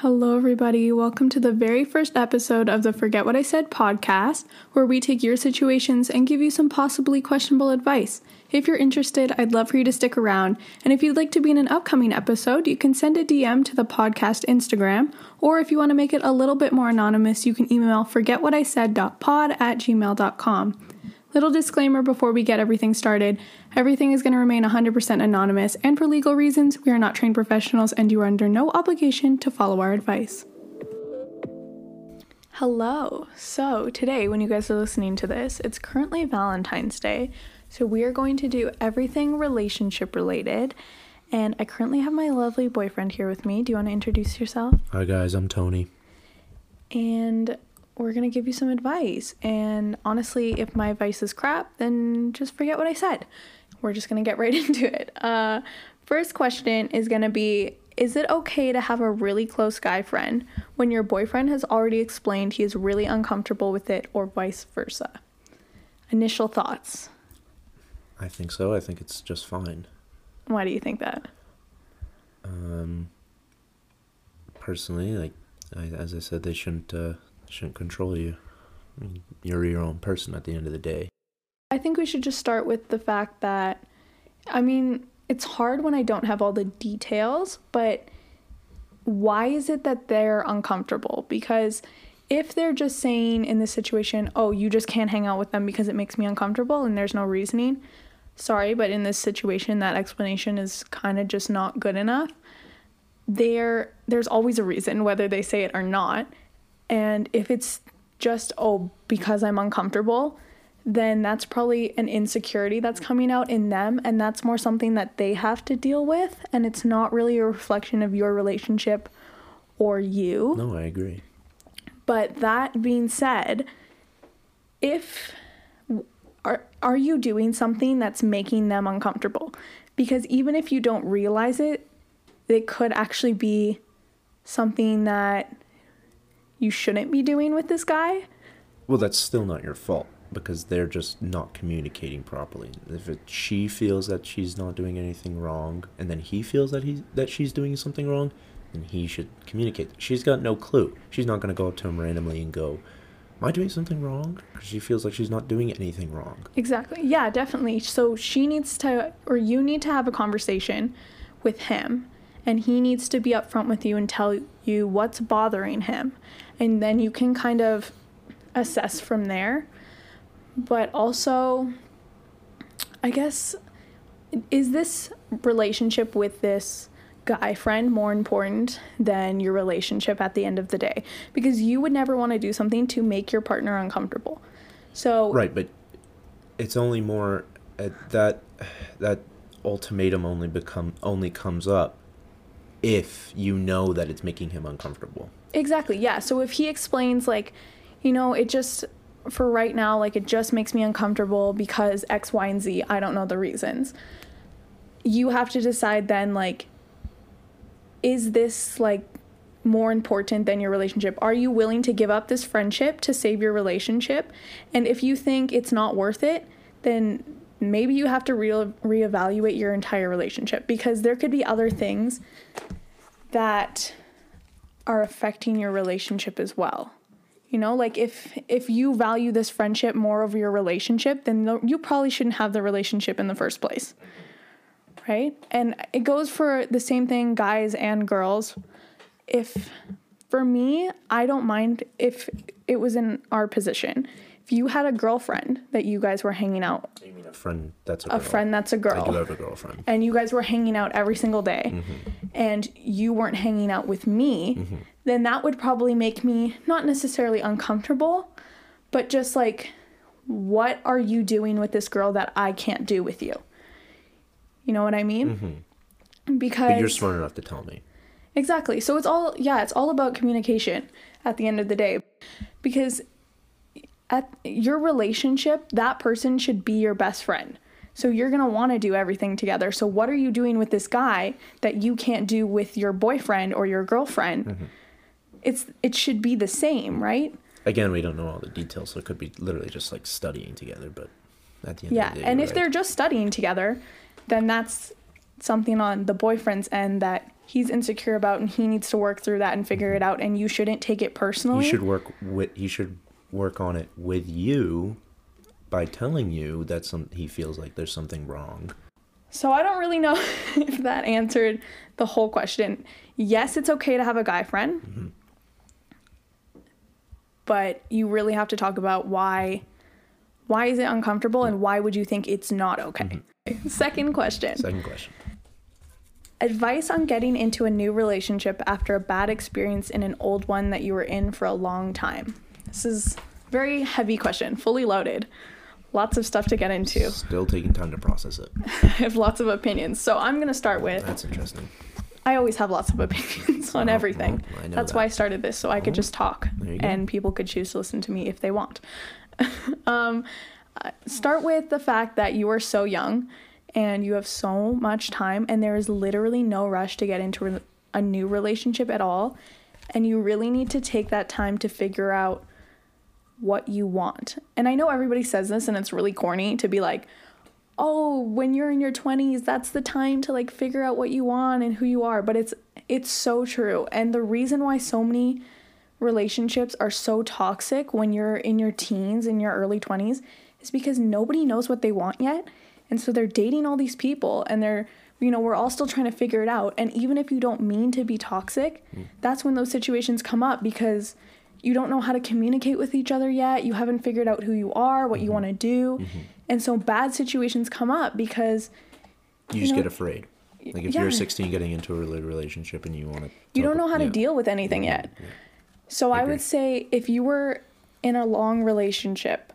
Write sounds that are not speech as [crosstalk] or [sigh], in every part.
Hello, everybody. Welcome to the very first episode of the Forget What I Said podcast, where we take your situations and give you some possibly questionable advice. If you're interested, I'd love for you to stick around. And if you'd like to be in an upcoming episode, you can send a DM to the podcast Instagram, or if you want to make it a little bit more anonymous, you can email forgetwhatisaid.pod at gmail.com. Little disclaimer before we get everything started everything is going to remain 100% anonymous, and for legal reasons, we are not trained professionals and you are under no obligation to follow our advice. Hello. So, today, when you guys are listening to this, it's currently Valentine's Day. So, we are going to do everything relationship related. And I currently have my lovely boyfriend here with me. Do you want to introduce yourself? Hi, guys. I'm Tony. And we're going to give you some advice. And honestly, if my advice is crap, then just forget what I said. We're just going to get right [laughs] into it. Uh, first question is going to be Is it okay to have a really close guy friend when your boyfriend has already explained he is really uncomfortable with it, or vice versa? Initial thoughts. I think so. I think it's just fine. Why do you think that? Um, personally, like I, as I said, they shouldn't uh, shouldn't control you. I mean, you're your own person at the end of the day. I think we should just start with the fact that, I mean, it's hard when I don't have all the details, but why is it that they're uncomfortable? Because if they're just saying in this situation, oh, you just can't hang out with them because it makes me uncomfortable and there's no reasoning, sorry, but in this situation, that explanation is kind of just not good enough. There, there's always a reason, whether they say it or not. And if it's just, oh, because I'm uncomfortable, then that's probably an insecurity that's coming out in them. And that's more something that they have to deal with. And it's not really a reflection of your relationship or you. No, I agree. But that being said, if are are you doing something that's making them uncomfortable? Because even if you don't realize it, it could actually be something that you shouldn't be doing with this guy. Well, that's still not your fault because they're just not communicating properly. If it, she feels that she's not doing anything wrong, and then he feels that he that she's doing something wrong, then he should communicate. She's got no clue. She's not gonna go up to him randomly and go, "Am I doing something wrong?" Because she feels like she's not doing anything wrong. Exactly. Yeah, definitely. So she needs to, or you need to have a conversation with him, and he needs to be upfront with you and tell you what's bothering him, and then you can kind of assess from there. But also, I guess, is this relationship with this guy friend more important than your relationship at the end of the day? Because you would never want to do something to make your partner uncomfortable. So, Right, but it's only more uh, that that ultimatum only become only comes up if you know that it's making him uncomfortable. Exactly. Yeah. So if he explains like, you know, it just for right now like it just makes me uncomfortable because X, Y, and Z, I don't know the reasons. You have to decide then like is this like more important than your relationship? Are you willing to give up this friendship to save your relationship? And if you think it's not worth it, then maybe you have to re- reevaluate your entire relationship because there could be other things that are affecting your relationship as well. You know, like if if you value this friendship more over your relationship, then you probably shouldn't have the relationship in the first place. Right? And it goes for the same thing guys and girls. If for me, I don't mind if it was in our position. If you had a girlfriend that you guys were hanging out You mean a friend that's a, a girl. friend that's a girl. I do have a girlfriend. and you guys were hanging out every single day Mm-hmm. And you weren't hanging out with me, then that would probably make me not necessarily uncomfortable, but just like, what are you doing with this girl that I can't do with you? You know what I mean? Because Mm-hmm. But you're smart enough to tell me. Exactly. So it's all yeah, it's all about communication at the end of the day. Because at your relationship, that person should be your best friend. So you're going to want to do everything together. So what are you doing with this guy that you can't do with your boyfriend or your girlfriend? Mm-hmm. It's it should be the same, right? Again, we don't know all the details, so it could be literally just like studying together. But at the end Yeah. of the day, Yeah. And if right. they're just studying together, then that's something on the boyfriend's end that he's insecure about and he needs to work through that and figure it mm-hmm. out and you shouldn't take it personally. He should work with. He should work on it with you by telling you that some he feels like there's something wrong. So I don't really know [laughs] if that answered the whole question. Yes, it's okay to have a guy friend. Mm-hmm. But you really have to talk about why why is it uncomfortable and why would you think it's not okay? [laughs] Second question. Mm-hmm. Second question. Advice on getting into a new relationship after a bad experience in an old one that you were in for a long time. This is a very heavy question, fully loaded. Lots of stuff to get into. Still taking time to process it. [laughs] I have lots of opinions. So I'm going to start with That's interesting. I always have lots of opinions on Oh, everything. well, I know That's why I started this, so I could just talk there you go. and people could choose to listen to me if they want. [laughs] um, uh, start with the fact that you are so young and you have so much time, and there is literally no rush to get into a new relationship at all. And you really need to take that time to figure out what you want. And I know everybody says this, and it's really corny to be like, oh when you're in your 20s that's the time to like figure out what you want and who you are. But it's it's so true. And the reason why so many relationships are so toxic when you're in your teens in your early 20s is because nobody knows what they want yet. And so they're dating all these people and they're you know we're all still trying to figure it out. And even if you don't mean to be toxic mm. that's when those situations come up because you don't know how to communicate with each other yet. You haven't figured out who you are, what you mm-hmm. want to do. Mm-hmm. And so bad situations come up because You just know, get afraid. Like if yeah. you're 16 getting into a relationship and you want to you don't know how to deal with anything yet. So I Agree. would say if you were in a long relationship,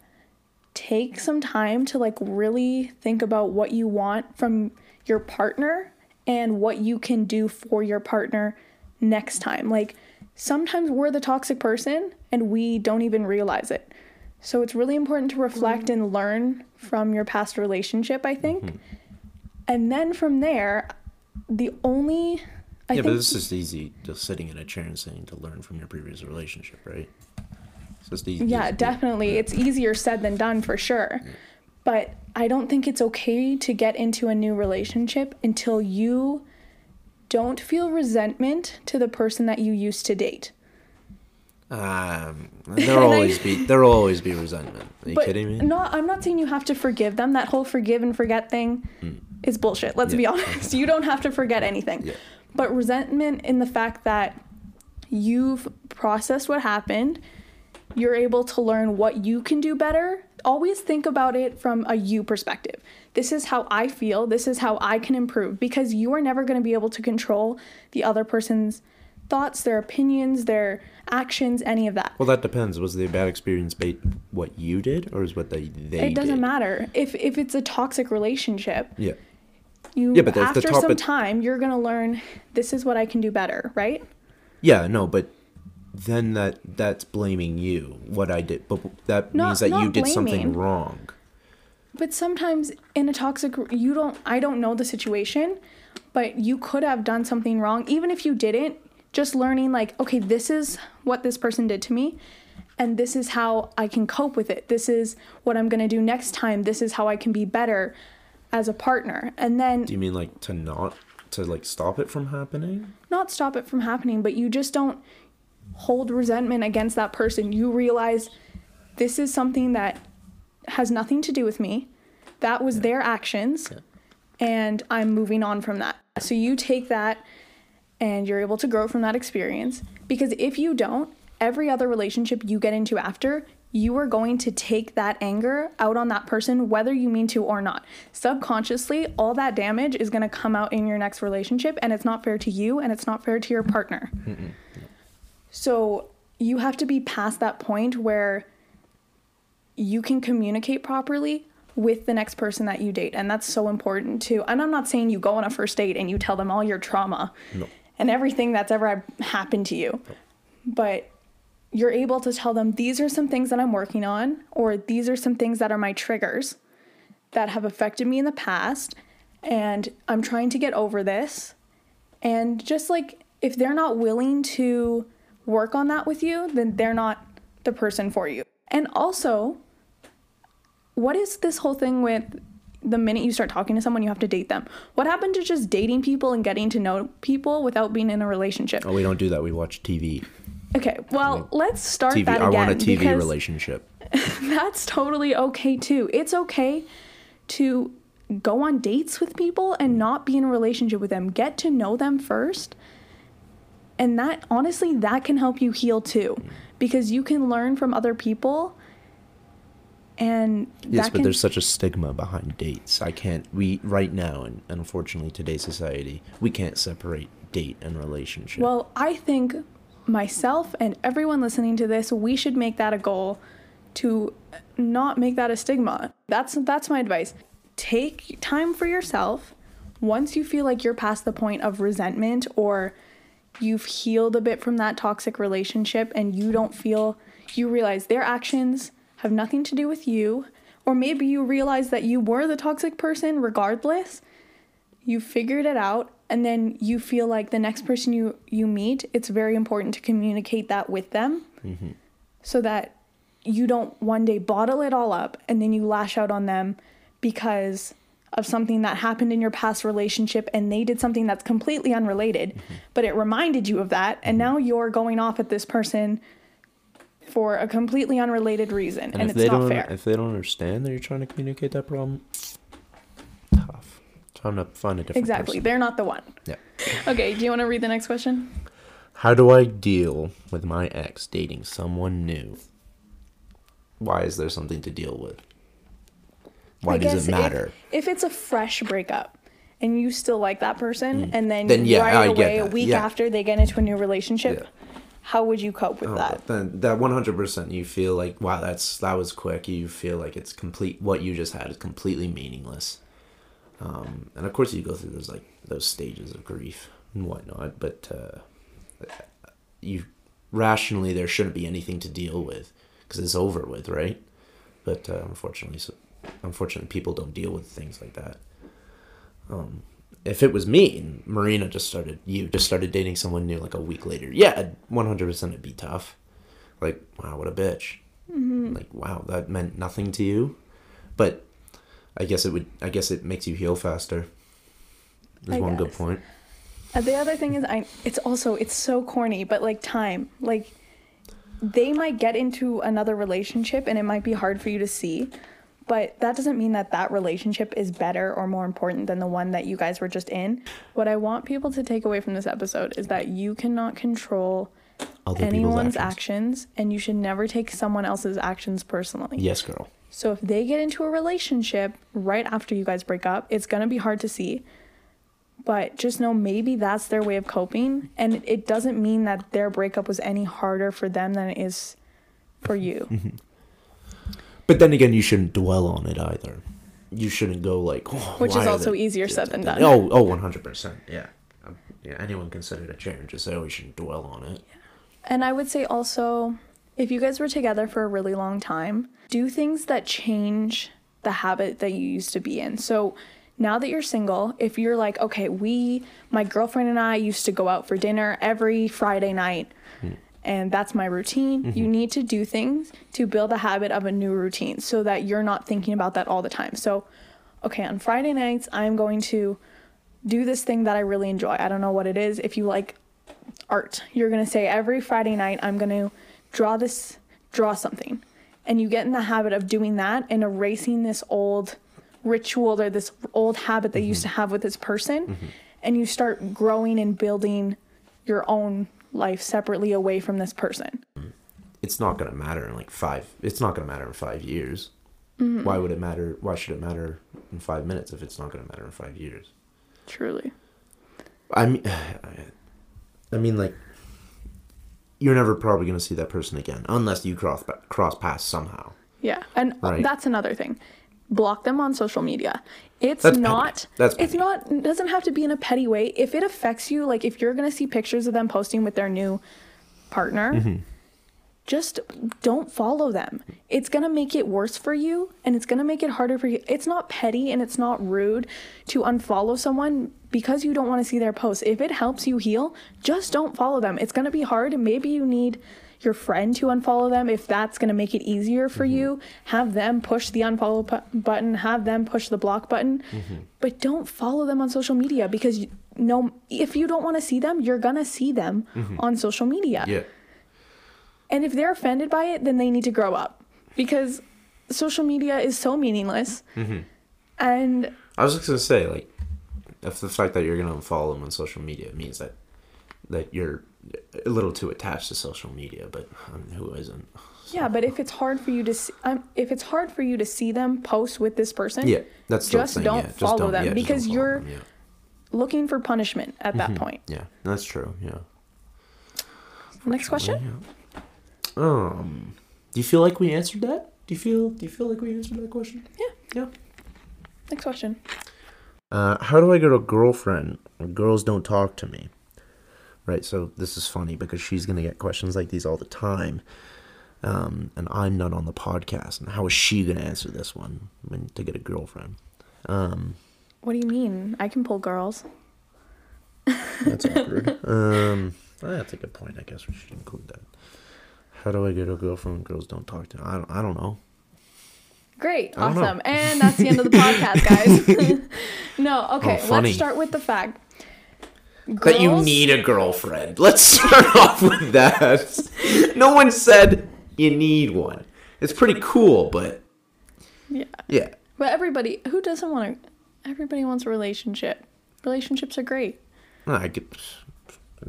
take some time to like really think about what you want from your partner and what you can do for your partner next time. Like sometimes we're the toxic person and we don't even realize it. So it's really important to reflect and learn from your past relationship, I think. Mm-hmm. And then from there, the only I yeah, think but this is easy just sitting in a chair and saying to learn from your previous relationship, right? It's just easy. Yeah, definitely. It's easier said than done for sure. But I don't think it's okay to get into a new relationship until you don't feel resentment to the person that you used to date. Um, [laughs] there'll always be there'll always be resentment. Are you kidding me? No, I'm not saying you have to forgive them. That whole forgive and forget thing is bullshit. Let's be honest. You don't have to forget anything. Yeah. But resentment in the fact that you've processed what happened, you're able to learn what you can do better. Always think about it from a you perspective. This is how I feel. This is how I can improve because you are never going to be able to control the other person's thoughts, their opinions, their actions, any of that. Well, that depends. Was the bad experience ba- what you did, or is what they they it doesn't did? matter if if it's a toxic relationship Yeah. you Yeah, but after top- some time you're gonna learn this is what i can do better right Yeah, no, but then that that's blaming you what I did, but that Not- means that you did something wrong. But sometimes in a toxic you don't i don't know the situation but you could have done something wrong even if you didn't just learning like okay this is what this person did to me and this is how i can cope with it this is what i'm gonna do next time this is how i can be better as a partner and then Do you mean like to not to like stop it from happening? not stop it from happening, but you just don't hold resentment against that person. You realize this is something that has nothing to do with me. That was their actions, and I'm moving on from that. So you take that and you're able to grow from that experience because if you don't, every other relationship you get into after, you are going to take that anger out on that person whether you mean to or not. Subconsciously, all that damage is going to come out in your next relationship and it's not fair to you and it's not fair to your partner. So, you have to be past that point where you can communicate properly with the next person that you date. And that's so important too. And I'm not saying you go on a first date and you tell them all your trauma No. and everything that's ever happened to you. But you're able to tell them these are some things that I'm working on, or these are some things that are my triggers that have affected me in the past, and I'm trying to get over this. And just like if they're not willing to work on that with you, then they're not the person for you. And also, what is this whole thing with the minute you start talking to someone, you have to date them. What happened to just dating people and getting to know people without being in a relationship? Oh, we don't do that. We watch TV. Okay, well, let's start TV. that I again. want a TV relationship. [laughs] That's totally okay too. It's okay to go on dates with people and not be in a relationship with them. Get to know them first. And that honestly that can help you heal too because you can learn from other people and Yes, but can there's such a stigma behind dates. I can't. We right now, and unfortunately, today's society, we can't separate date and relationship. Well, I think myself and everyone listening to this, we should make that a goal to not make that a stigma. That's that's my advice. Take time for yourself. Once you feel like you're past the point of resentment or you've healed a bit from that toxic relationship and you don't feel you realize their actions have nothing to do with you or maybe you realize that you were the toxic person regardless you figured it out and then you feel like the next person you you meet it's very important to communicate that with them mm-hmm. so that you don't one day bottle it all up and then you lash out on them because of something that happened in your past relationship and they did something that's completely unrelated mm-hmm. but it reminded you of that and mm-hmm. now you're going off at this person for a completely unrelated reason and, and, it's they not don't, fair if they don't understand that you're trying to communicate that problem, tough. Time to find a different. exactly person. they're not the one Yeah. okay do you want to read the next question How do I deal with my ex dating someone new? Why is there something to deal with? Why I does it matter? If, if it's a fresh breakup and you still like that person, and then, Mm. Then, yeah, right I away, a week yeah. after they get into a new relationship, Yeah. How would you cope with Oh, that? Then that one hundred percent, you feel like wow, that's that was quick. You feel like it's complete. What you just had is completely meaningless. Um, and of course, you go through those like those stages of grief and whatnot. But uh, you rationally, there shouldn't be anything to deal with because it's over with, right? But uh, unfortunately, so unfortunately, people don't deal with things like that. Um, if it was me and Marina just started, you just started dating someone new like a week later, yeah, one hundred percent it'd be tough. Like, wow, what a bitch. Like, wow, that meant nothing to you. But I guess it would. I guess it makes you heal faster. I one good point. Uh, the other thing is, I it's also it's so corny, but like time, like they might get into another relationship and it might be hard for you to see, but that doesn't mean that that relationship is better or more important than the one that you guys were just in. What I want people to take away from this episode is that you cannot control Other anyone's actions. actions and you should never take someone else's actions personally. Yes, girl. So if they get into a relationship right after you guys break up, it's going to be hard to see. But just know maybe that's their way of coping and it doesn't mean that their breakup was any harder for them than it is for you. [laughs] Mm-hmm. But then again, you shouldn't dwell on it either. You shouldn't go like, oh, Which is also easier said than done. Oh, oh, one hundred percent. Yeah, Um, yeah. Anyone considered a change, just say, oh, you shouldn't dwell on it. And I would say also, if you guys were together for a really long time, do things that change the habit that you used to be in. So now that you're single, if you're like, okay, we, my girlfriend and I used to go out for dinner every Friday night, and that's my routine, you mm-hmm. need to do things to build a habit of a new routine so that you're not thinking about that all the time. So, okay, on Friday nights, I'm going to do this thing that I really enjoy. I don't know what it is. If you like art. You're going to say every Friday night I'm going to draw this draw something. And you get in the habit of doing that and erasing this old ritual or this old habit that you used mm-hmm. to have with this person mm-hmm. and you start growing and building your own life separately away from this person. It's not gonna matter in like five. It's not gonna matter in five years. Mm-hmm. Why would it matter? Why should it matter in five minutes if it's not gonna matter in five years? Truly. I mean, [sighs] I mean, like, you're never probably gonna see that person again unless you cross cross paths somehow. Yeah. And Right. that's another thing. Block them on social media. It's That's petty. not That's it's not it doesn't have to be in a petty way. If it affects you, like if you're going to see pictures of them posting with their new partner, Mm-hmm. just don't follow them. It's going to make it worse for you and it's going to make it harder for you. It's not petty and it's not rude to unfollow someone because you don't want to see their posts. If it helps you heal, just don't follow them. It's going to be hard and maybe you need your friend to unfollow them if that's going to make it easier for mm-hmm. you. Have them push the unfollow pu- button, have them push the block button. Mm-hmm. But don't follow them on social media because you, no if you don't want to see them, you're going to see them mm-hmm. on social media. Yeah. And if they're offended by it, then they need to grow up because social media is so meaningless. And I was just gonna say, like, if the fact that you're gonna unfollow them on social media means that that you're a little too attached to social media, but I mean, who isn't? yeah, but if it's hard for you to see, um, if it's hard for you to see them post with this person, Yeah, that's Just don't yeah, just follow don't- them yeah, because follow you're- them, yeah. looking for punishment at that point. yeah, that's true. Yeah. Next question. Um, do you feel like we answered that? Do you feel Do you feel like we answered that question? Yeah. Yeah. Next question. Uh, how do I get a girlfriend when girls don't talk to me? Right, so this is funny because she's gonna get questions like these all the time, um, and I'm not on the podcast. And how is she gonna answer this one when to get a girlfriend? Um, What do you mean? I can pull girls. that's [laughs] awkward. um, that's a good point. I guess we should include that. How do I get a girlfriend when girls don't talk to me? I don't. I don't know. Great, don't know. awesome, and that's the end of the podcast, guys. [laughs] [laughs] no, okay. Oh, let's start with the fact That you need a girlfriend. [laughs] Let's start [laughs] off with that. No one said you need one. It's pretty cool, but Yeah, yeah. but everybody who doesn't want to. Everybody wants a relationship. Relationships are great. No, I get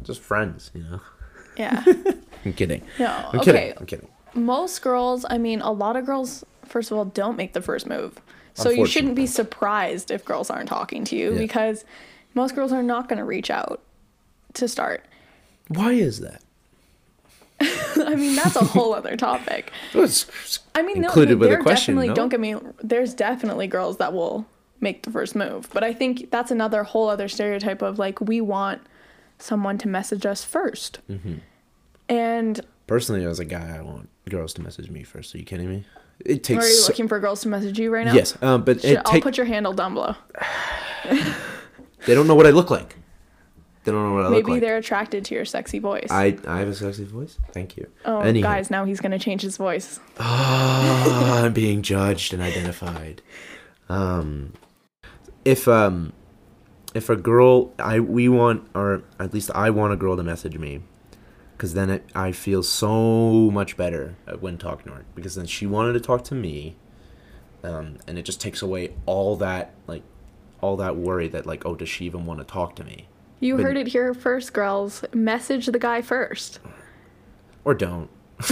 just friends, you know. Yeah. [laughs] I'm kidding. No. I'm okay. kidding. I'm kidding. most girls, I mean, a lot of girls, first of all, don't make the first move. So you shouldn't be surprised if girls aren't talking to you Yeah. because most girls are not going to reach out to start. Why is that? [laughs] I mean, that's a whole other topic. [laughs] I mean, no, included with there a question. no? don't get me. There's definitely girls that will make the first move, but I think that's another whole other stereotype of like we want someone to message us 1st Mm-hmm. And Personally, as a guy, I want girls to message me first. Are you kidding me? It takes. are you so- looking for girls to message you right now? Yes, um, but Should- I'll put your handle down below. They don't know what I look like. They don't know what I look like. Maybe they're attracted to your sexy voice. I I have a sexy voice. Thank you. oh, Anyhow. guys, now he's gonna change his voice. Ah, I'm being judged and identified. Um, if um, if a girl, I we want, or at least I want a girl to message me, because then it, I feel so much better when talking to her. Because then she wanted to talk to me, um, and it just takes away all that like, all that worry that like, oh, does she even want to talk to me, You But- heard it here first, girls. Message the guy first. or don't? [laughs]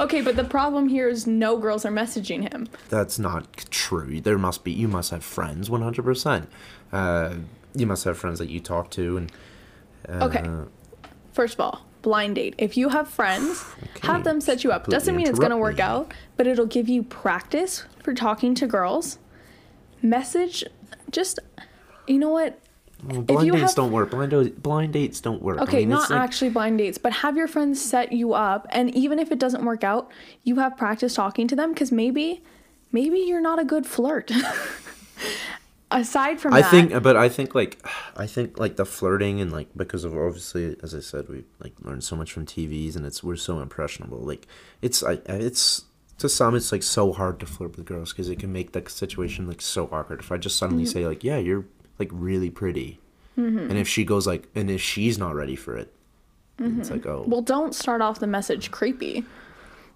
Okay, but the problem here is no girls are messaging him. That's not true. There must be. You must have friends. One hundred percent. You must have friends that you talk to, and uh, Okay. First of all, blind date. If you have friends, [sighs] Okay, have them set you up. Doesn't mean it's gonna work me. out, but it'll give you practice for talking to girls. Message, just you know what? well, blind dates have- don't work. Blind blind dates don't work. I Okay, mean, not like- actually blind dates, but have your friends set you up, and even if it doesn't work out, you have practice talking to them because maybe, maybe you're not a good flirt. [laughs] Aside from I that, think, but I think like, [sighs] I think like the flirting and like because of obviously, as I said, we like learned so much from TVs, and it's we're so impressionable. Like it's, I, it's to some, it's like so hard to flirt with girls because it can make the situation like so awkward. If I just suddenly Mm-hmm. say like, yeah, you're like really pretty, and if she goes like, and if she's not ready for it, it's like oh. Mm-hmm. well, don't start off the message creepy,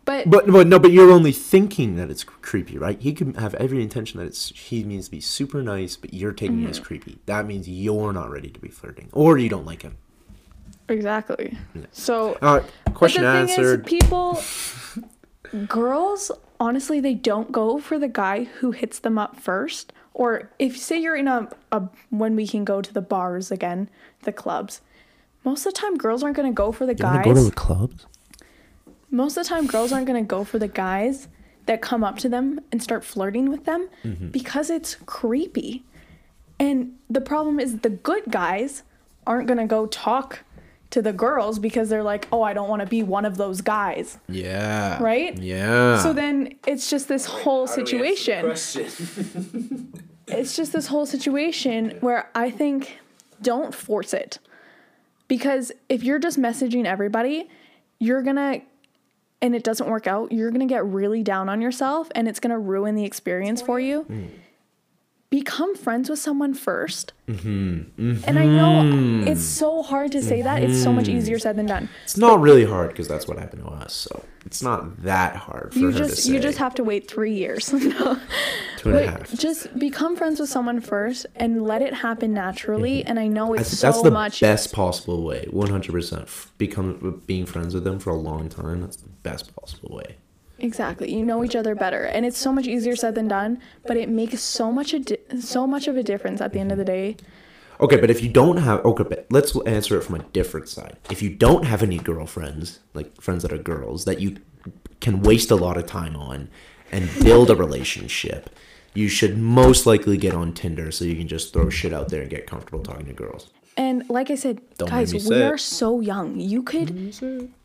but, But but no, but you're only thinking that it's creepy, right? He can have every intention that it's he means to be super nice, but you're taking it as creepy. That means you're not ready to be flirting, or you don't like him. exactly. So Uh, question but the thing answered. Is, people, [laughs] girls, honestly, they don't go for the guy who hits them up first. Or if say you're in a, a when we can go to the bars again, the clubs. Most of the time, girls aren't gonna go for the you guys. go to the clubs? most of the time, girls aren't gonna go for the guys that come up to them and start flirting with them Mm-hmm. because it's creepy. And the problem is the good guys aren't gonna go talk to the girls because they're like, oh, I don't want to be one of those guys. Yeah. Right? Yeah. So then it's just this whole How do we the situation. question? It's just this whole situation where I think don't force it. Because if you're just messaging everybody you're gonna and it doesn't work out, you're gonna get really down on yourself and it's gonna ruin the experience for you. Mm. Become friends with someone 1st mm-hmm. And I know mm-hmm. it's so hard to say that. It's so much mm-hmm. easier said than done. It's not really hard because that's what happened to us. So it's not that hard for You her just to say. you just have to wait three years. [laughs] no. two and a half. just become friends with someone first and let it happen naturally. And I know it's That's, so that's the much best possible way. One hundred percent. Become being friends with them for a long time. That's the best possible way. Exactly. You know each other better, and it's so much easier said than done. But it makes so much a di- so much of a difference at the end of the day. Okay, but if you don't have okay, but let's answer it from a different side. If you don't have any girlfriends, like friends that are girls, that you can waste a lot of time on and build a relationship, you should most likely get on Tinder so you can just throw shit out there and get comfortable talking to girls. And like I said, Don't guys, we are so young. You could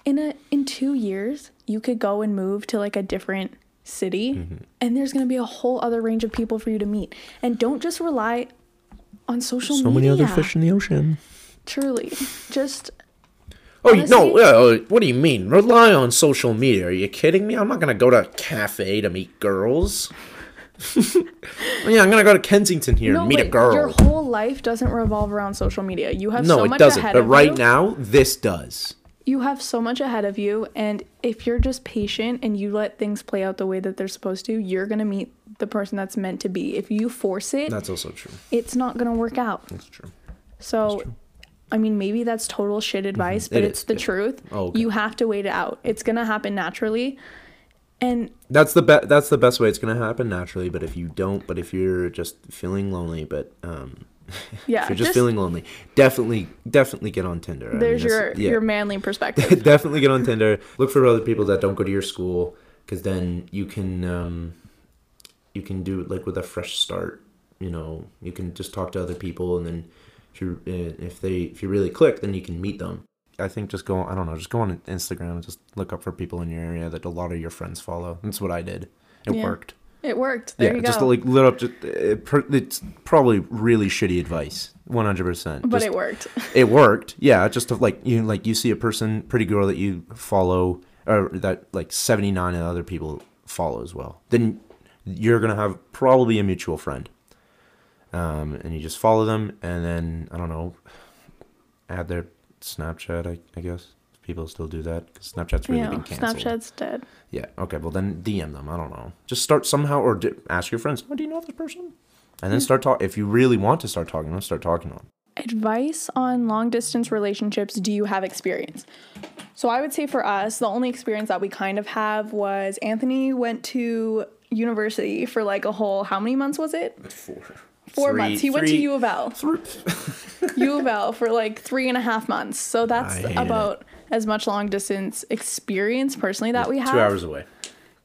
in a in two years, you could go and move to like a different city, Mm-hmm. and there's gonna be a whole other range of people for you to meet. And don't just rely on social So media. So many other fish in the ocean. Truly, just Oh you- no! Uh, what do you mean? Rely on social media? Are you kidding me? I'm not gonna go to a cafe to meet girls. [laughs] yeah, I'm gonna go to Kensington here and meet a girl. Your whole life doesn't revolve around social media. You have no, so it doesn't. But right you. now, this does. you have so much ahead of you and if you're just patient and you let things play out the way that they're supposed to you're to meet the person that's meant to be if you force it That's also true. it's not to work out That's true. so i mean maybe that's total shit advice but Mm-hmm. It it's is, the yeah. truth Oh, okay. you have to wait it out it's going to happen naturally and That's the best. That's the best way it's gonna happen naturally. But if you don't, but if you're just feeling lonely, but um, [laughs] yeah if you're just, feeling lonely, definitely, definitely get on Tinder. I mean, there's your yeah. your manly perspective [laughs] definitely get on Tinder. Look for other people that don't go to your school, because then you can um, you can do it like with a fresh start. You know, you can just talk to other people, and then if you uh, if they if you really click, then you can meet them. I think just go. I don't know. Just go on Instagram and just look up for people in your area that a lot of your friends follow. That's what I did. It Yeah. worked. it worked there yeah, you go just like lit up. Just it, it's probably really shitty advice. One hundred percent. but it worked [laughs] it worked yeah just to like you like you see a person pretty girl that you follow or that like 79 other people follow as well then you're gonna have probably a mutual friend um and you just follow them and then i don't know add their snapchat i, I guess people still do that because snapchat's really yeah been canceled. Snapchat's dead. Yeah okay well then dm them i don't know. Just start somehow or ask your friends oh do you know this person? And then hmm. start talking. if you really want to start talking to them start talking to them advice on long distance relationships do you have experience? So i would say for us the only experience that we kind of have was anthony went to university for like a whole how many months was it? Four four Three- months he went to u of l [laughs] u of l for like three and a half months so that's about as much long distance experience personally that we have Two hours away.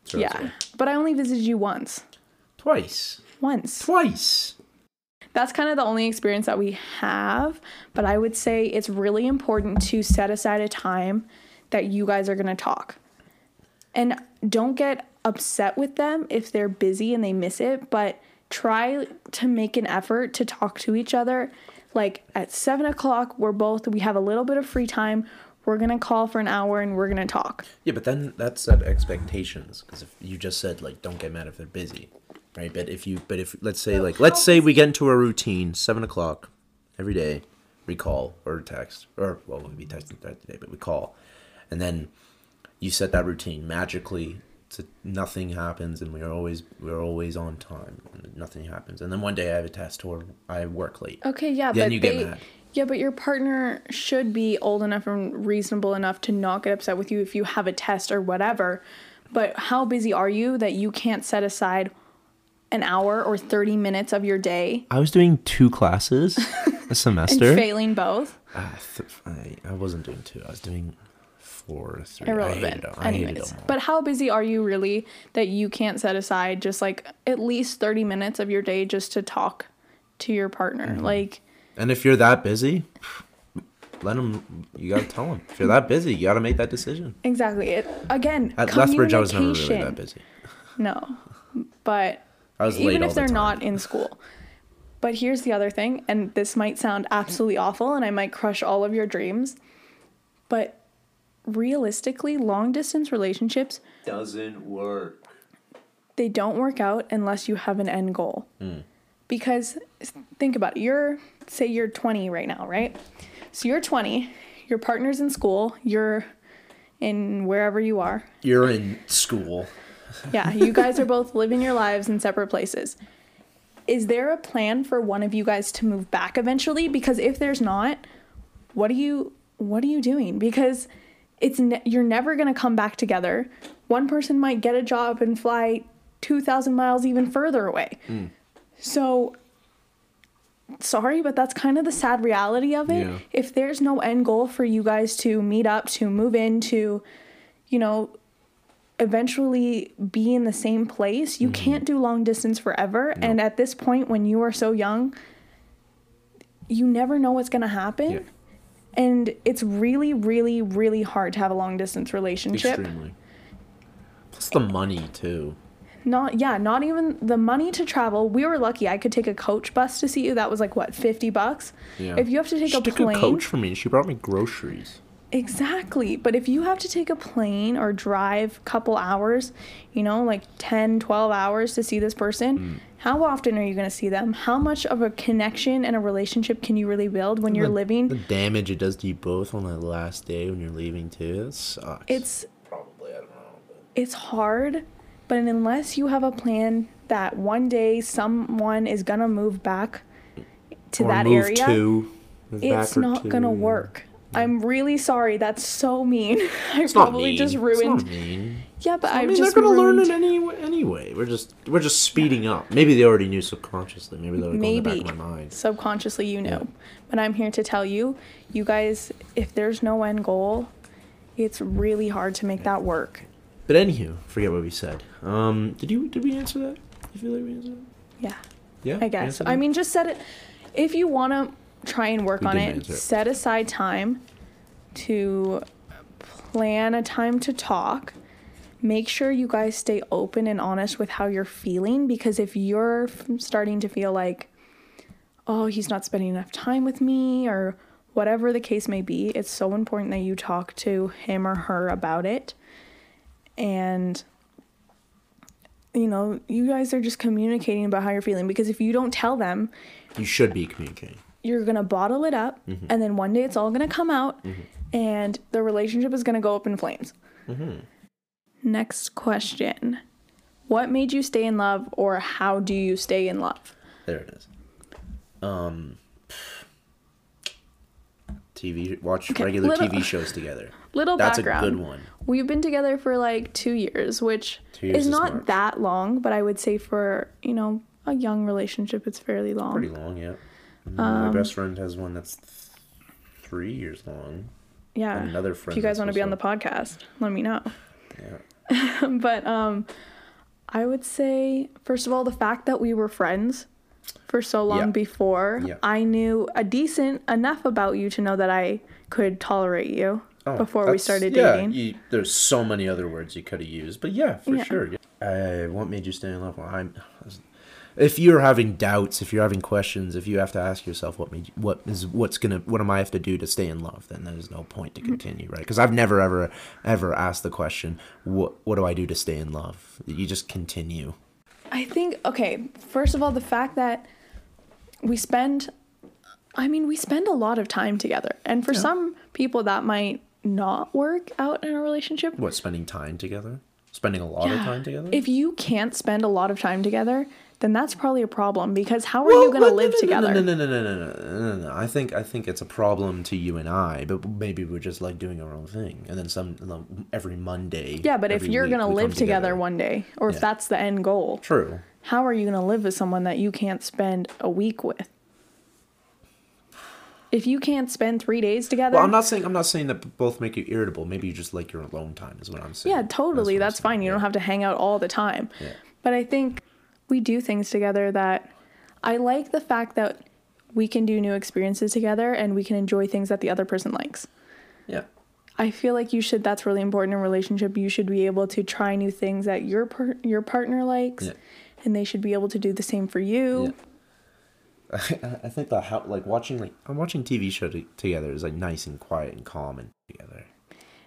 Two hours yeah away. but i only visited you once Twice. once Twice. that's kind of the only experience that we have. But I would say it's really important to set aside a time that you guys are going to talk. And don't get upset with them if they're busy and they miss it, but try to make an effort to talk to each other. Like at seven o'clock, we're both, we have a little bit of free time. We're going to call for an hour and we're going to talk. Yeah, but then that's set expectations because if you just said like don't get mad if they're busy, right? But if you but if let's say like let's say we get into a routine seven o'clock every day, we call or text or well we'll be texting throughout the day, but we call, and then you set that routine magically. To nothing happens, and we're always we're always on time. And nothing happens, and then one day I have a test or I work late. Okay, yeah, Then but you get they, mad. yeah, but your partner should be old enough and reasonable enough to not get upset with you if you have a test or whatever. But how busy are you that you can't set aside an hour or 30 minutes of your day I was doing two classes a [laughs] and semester. failing both? Uh, th- I, I wasn't doing two. I was doing four or three. Irrelevant. them. I hated Anyways, but how busy are you really that you can't set aside just like at least 30 minutes of your day just to talk to your partner? Mm-hmm. Like, And if you're that busy, let them. You gotta tell them. If you're that busy, you gotta make that decision. exactly. It, again, At Lethbridge, I was never really that busy. [laughs] No. But I was late even if they're time. not in school. But here's the other thing, and this might sound absolutely awful, and I might crush all of your dreams, but realistically, long distance relationships, Doesn't work. they don't work out unless you have an end goal. Hmm. Because think about it. You're, say you're 20 right now, right? So you're 20, your partner's in school, you're in wherever you are. You're in school. [laughs] Yeah, you guys are both living your lives in separate places. Is there a plan for one of you guys to move back eventually? Because if there's not, what are you what are you doing? Because it's ne- you're never going to come back together. One person might get a job and fly 2000 miles even further away. So sorry, but that's kind of the sad reality of it. Yeah. If there's no end goal for you guys to meet up, to move into, you know, eventually be in the same place. Mm-hmm. You can't do long distance forever. And at this point, when you are so young, you never know what's going to happen. Yeah. And it's really, really, really hard to have a long distance relationship. Extremely. Plus the money too. Not, yeah, not even the money to travel. We were lucky. I could take a coach bus to see you. That was like, what, 50 bucks? Yeah. If you have to take she a took plane. a coach for me. She brought me groceries. Exactly. But if you have to take a plane or drive a couple hours, you know, like 10, 12 hours to see this person, Mm. How often are you going to see them? How much of a connection and a relationship can you really build when you're the, living? The damage it does to you both on that last day when you're leaving too. It sucks. It's probably I don't know. But it's hard, but unless you have a plan that one day someone is going to move back to Or that move area, to, it's not going to to. work. I'm really sorry. That's so mean. [laughs] I It's not probably mean. just It's ruined. Yeah, but I I've mean, just they're gonna learn it anyway. Anyway, we're just we're just speeding up. Maybe they already knew subconsciously. Maybe they were going in the back of my mind. subconsciously you know Yeah. but i'm here to tell you you guys if there's no end goal it's really hard to make that work But anywho, forget what we said. Um, did you did we answer that? You feel like we answered? That? yeah Yeah, i guess i mean just set it if you want to try and work We on it it. set aside time to plan a time to talk make sure you guys stay open and honest with how you're feeling because if you're f- starting to feel like oh he's not spending enough time with me or whatever the case may be it's so important that you talk to him or her about it and you know you guys are just communicating about how you're feeling because if you don't tell them you should be communicating. you're gonna bottle it up Mm-hmm. and then one day it's all gonna come out and the relationship is gonna go up in flames Mm-hmm. Next question what made you stay in love or how do you stay in love There it is. Um, TV watch Okay, regular little- TV shows together. [laughs] little That's background a good one. we've been together for like two years which Two years is is not March. that long but i would say for you know a young relationship it's fairly long Pretty long, yeah. Um, My best friend has one that's th- three years long. yeah Another friend. if you guys want to be on the podcast let me know Yeah. [laughs] but um i would say first of all the fact that we were friends for so long Yeah. before Yeah. i knew a decent enough about you to know that i could tolerate you Oh, before we started yeah, dating you- there's so many other words you could have used, but yeah, for Yeah. sure. Uh, what made you stay in love? Well, I'm. If you're having doubts, if you're having questions, if you have to ask yourself what made you, what is what's gonna what am I have to do to stay in love, then there's no point Mm-hmm. to continue, right? Because I've never ever ever asked the question, what what do I do to stay in love? You just continue. i think okay first of all the fact that we spend i mean we spend a lot of time together and for Yeah. some people that might not work out in a relationship What spending time together, spending a lot of time together. If you can't spend a lot of time together, then that's probably a problem because how are you going to live no, no, together? No, no, no, no, no, no, no, no, no. I think I think it's a problem to you and I, but maybe we're just like doing our own thing, and then some like, every Monday. Yeah, but if you're going to live come together one day, or if that's the end goal, True. how are you going to live with someone that you can't spend a week with? If you can't spend three days together, Well, I'm not saying I'm not saying that both make you irritable. Maybe you just like your alone time. Is what I'm saying. yeah, totally, that's, saying, fine. You yeah. don't have to hang out all the time. Yeah. But I think we do things together that I like the fact that we can do new experiences together and we can enjoy things that the other person likes. Yeah. I feel like you should. That's really important in a relationship. You should be able to try new things that your par- your partner likes, Yeah. and they should be able to do the same for you. Yeah. I, [laughs] I think that how like watching like I'm watching TV show t- together is like nice and quiet and calm and together.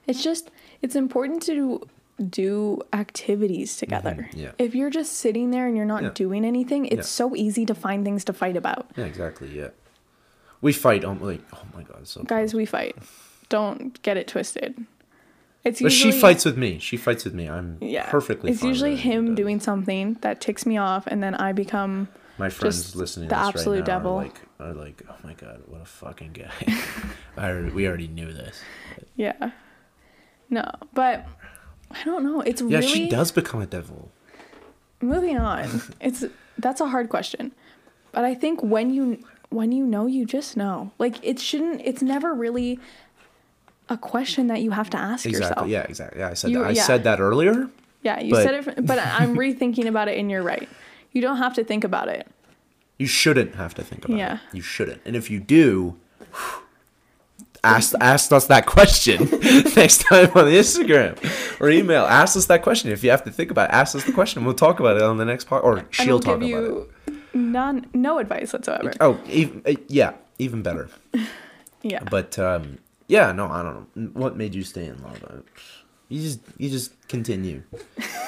It's just it's important to do activities together. Mm-hmm. yeah. If you're just sitting there and you're not Yeah. doing anything, it's Yeah. so easy to find things to fight about. Yeah, exactly. Yeah. We fight on like oh my god, so Guys, we fight. Don't get it twisted. It's But she fights with me. She fights with me. I'm yeah. perfectly It's usually him doing something that ticks me off and then I become My friends listening the to this absolute right now devil. are like are like, "Oh my god, what a fucking guy." [laughs] I we already knew this. [laughs] yeah. No, but I don't know. It's really Yeah, really she does become a devil. moving on [laughs] it's that's a hard question but i think when you when you know you just know like it shouldn't it's never really a question that you have to ask Exactly. yourself Yeah, exactly. Yeah, I said You- that. I yeah. said that earlier. yeah you but- said it but i'm [laughs] rethinking about it and you're right you don't have to think about it You shouldn't have to think about Yeah. it. You shouldn't. And if you do, ask ask us that question [laughs] next time on Instagram or email. Ask us that question. If you have to think about it, ask us the question. We'll talk about it on the next part, or she'll talk about it. you none no advice whatsoever Oh, even, uh, yeah, even better. [laughs] yeah But um, yeah, no, I don't know. What made you stay in love? Uh, You just you just continue. [laughs]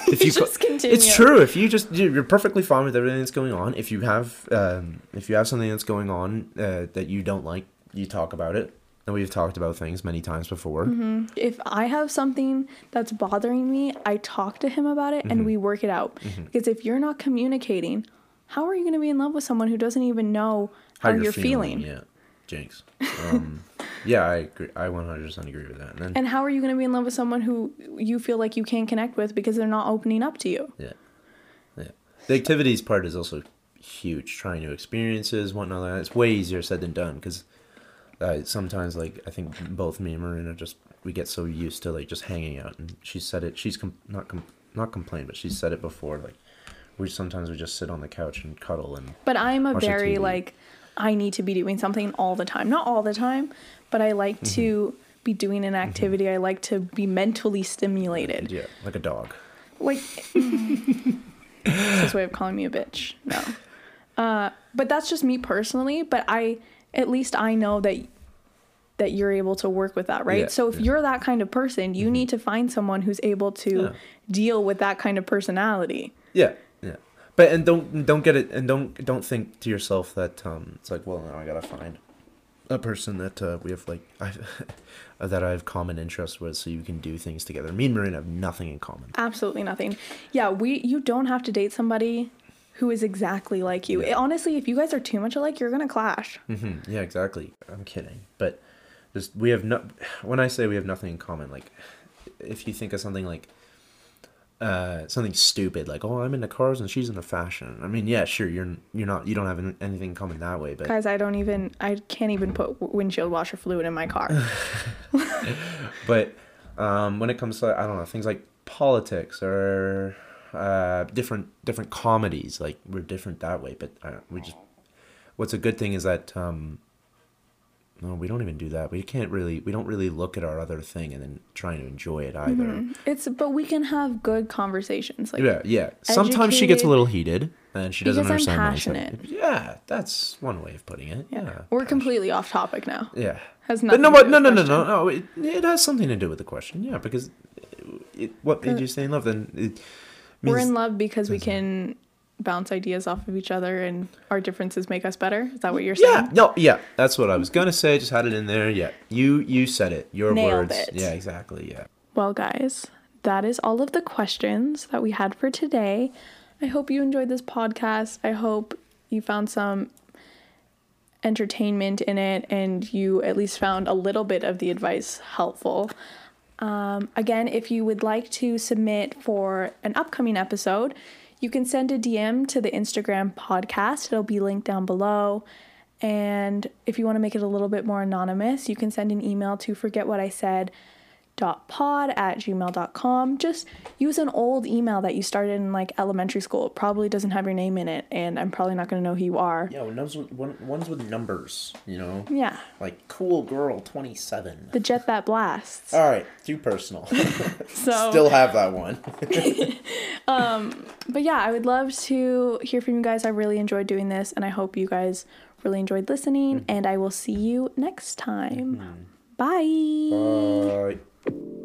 If You co- just continue. It's true. If you just you- you're perfectly fine with everything that's going on. If you have um, if you have something that's going on uh, that you don't like, you talk about it. And we've talked about things many times before. Mm-hmm. if i have something that's bothering me i talk to him about it Mm-hmm. and we work it out because if you're not communicating how are you going to be in love with someone who doesn't even know how, you're, feeling, Yeah, Jinx. Um, [laughs] yeah, I agree. I 100% agree with that. And then, And how are you going to be in love with someone who you feel like you can't connect with because they're not opening up to you? Yeah. Yeah. The activities part is also huge. Trying new experiences, whatnot. It's way easier said than done because uh, sometimes, like, I think both me and Marina just, we get so used to, like, just hanging out. And she said it, she's com- not, com- not complained, but she said it before. Like, we sometimes we just sit on the couch and cuddle and But I'm a very like I need to be doing something all the time. Not all the time, but I like Mm-hmm. to be doing an activity. I like to be mentally stimulated. yeah, like a dog. Like [laughs] it's his way of calling me a bitch. No. Uh, but that's just me personally, but I at least I know that that you're able to work with that, right? Yeah, so if yeah. Mm-hmm. you're that kind of person, you need to find someone who's able to Yeah. deal with that kind of personality. Yeah, yeah. But and don't don't get it and don't don't think to yourself that um it's like well now I gotta find a person that uh, we have like [laughs] I that I have common interests with so you can do things together. Me and Marina have nothing in common. Absolutely nothing. Yeah, we you don't have to date somebody who is exactly like you. Yeah. It- honestly, if you guys are too much alike, you're gonna clash. hmm Yeah, exactly. I'm kidding, but just we have no. When I say we have nothing in common, like if you think of something like uh something stupid like oh i'm into cars and she's into fashion i mean yeah sure you're you're not you don't have an- anything in common that way but Guys, I don't even I can't even put windshield washer fluid in my car. [laughs] but um, when it comes to I don't know things like politics or uh, different different comedies, like we're different that way. But uh, we just what's a good thing is that um, no, we don't even do that. We can't really we don't really look at our other thing and then trying to enjoy it either. it's but we can have good conversations. Like Yeah, yeah. Sometimes she gets a little heated and she doesn't Because I'm understand. my passionate. Yeah, that's one way of putting it. yeah. Yeah, We're passion. completely off topic now. Yeah. Has But no, do No, with no, no, question. no, no. It, it has something to do with the question. Yeah, because it, what made you stay in love? Then it We're in love because we can bounce ideas off of each other and our differences make us better. Is that what you're saying? Yeah, no, yeah. That's what I was gonna say. Just had it in there. Yeah, you you said it. Your Nailed words. it. Yeah, exactly. Yeah. Well, guys, that is all of the questions that we had for today. I hope you enjoyed this podcast. I hope you found some entertainment in it and you at least found a little bit of the advice helpful. Um, again, if you would like to submit for an upcoming episode, you can send a DM to the Instagram podcast. It'll be linked down below. And if you want to make it a little bit more anonymous, you can send an email to forget what I said pod at gmail.com just use an old email that you started in like elementary school it probably doesn't have your name in it and i'm probably not going to know who you are Yeah, ones with one, ones with numbers. You know, yeah like cool girl twenty seven. the jet that blasts All right, too personal. [laughs] [laughs] so Still have that one. [laughs] Um but yeah i would love to hear from you guys i really enjoyed doing this and i hope you guys really enjoyed listening and i will see you next time bye Bye. Thank you.